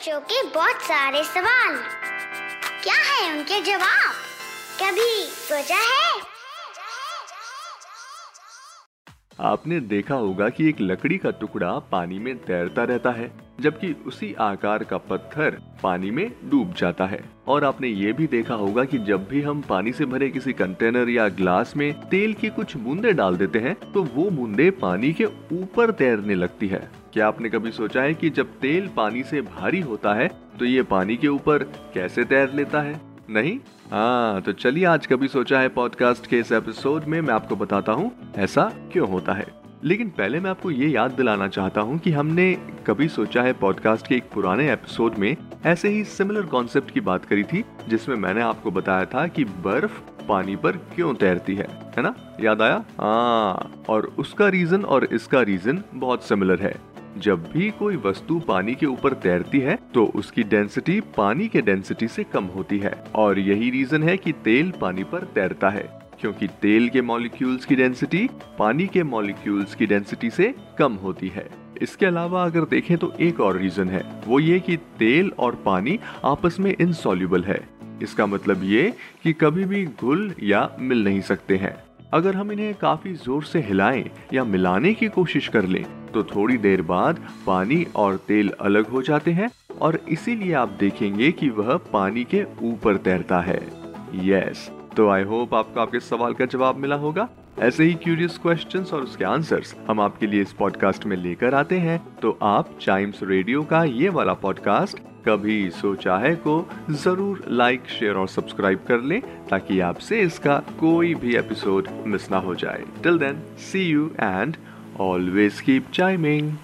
बच्चों के बहुत सारे सवाल। क्या है उनके जवाब? कभी सोचा है? आपने देखा होगा कि एक लकड़ी का टुकड़ा पानी में तैरता रहता है, जबकि उसी आकार का पत्थर पानी में डूब जाता है। और आपने ये भी देखा होगा कि जब भी हम पानी से भरे किसी कंटेनर या ग्लास में तेल की कुछ बूंदे डाल देते हैं तो वो बूंदे पानी के ऊपर तैरने लगती है। क्या आपने कभी सोचा है कि जब तेल पानी से भारी होता है तो ये पानी के ऊपर कैसे तैर लेता है? नहीं? हाँ तो चलिए आज कभी सोचा है पॉडकास्ट के इस एपिसोड में मैं आपको बताता हूँ, ऐसा क्यों होता है। लेकिन पहले मैं आपको ये याद दिलाना चाहता हूँ कि हमने कभी सोचा है पॉडकास्ट के एक पुराने एपिसोड में ऐसे ही सिमिलर कॉन्सेप्ट की बात करी थी, जिसमें मैंने आपको बताया था कि बर्फ़ पानी पर क्यों तैरती है है ना? याद आया? हाँ और उसका रीजन और इसका रीजन बहुत सिमिलर है। जब भी कोई वस्तु पानी के ऊपर तैरती है तो उसकी डेंसिटी पानी के डेंसिटी से कम होती है। और यही रीजन है कि तेल पानी पर तैरता है, क्योंकि तेल के मॉलिक्यूल्स की डेंसिटी पानी के मॉलिक्यूल्स की डेंसिटी से कम होती है। इसके अलावा अगर देखें तो एक और रीजन है, वो ये कि तेल और पानी आपस में इनसॉल्युबल है। इसका मतलब ये कि कभी भी घुल या मिल नहीं सकते हैं। अगर हम इन्हें काफ़ी ज़ोर से हिलाएँ या मिलाने की कोशिश कर लें तो थोड़ी देर बाद पानी और तेल अलग हो जाते हैं और इसीलिए आप देखेंगे कि वह पानी के ऊपर तैरता है। यस तो आई होप आपको आपके सवाल का जवाब मिला होगा। ऐसे ही क्यूरियस क्वेश्चंस और उसके आंसर्स हम आपके लिए इस पॉडकास्ट में लेकर आते हैं। तो आप चाइम्स रेडियो का ये वाला पॉडकास्ट कभी सोचा है को ज़रूर लाइक शेयर और सब्सक्राइब कर लें ताकि आपसे इसका कोई भी एपिसोड मिस ना हो जाए। Till then see you and Always keep chiming.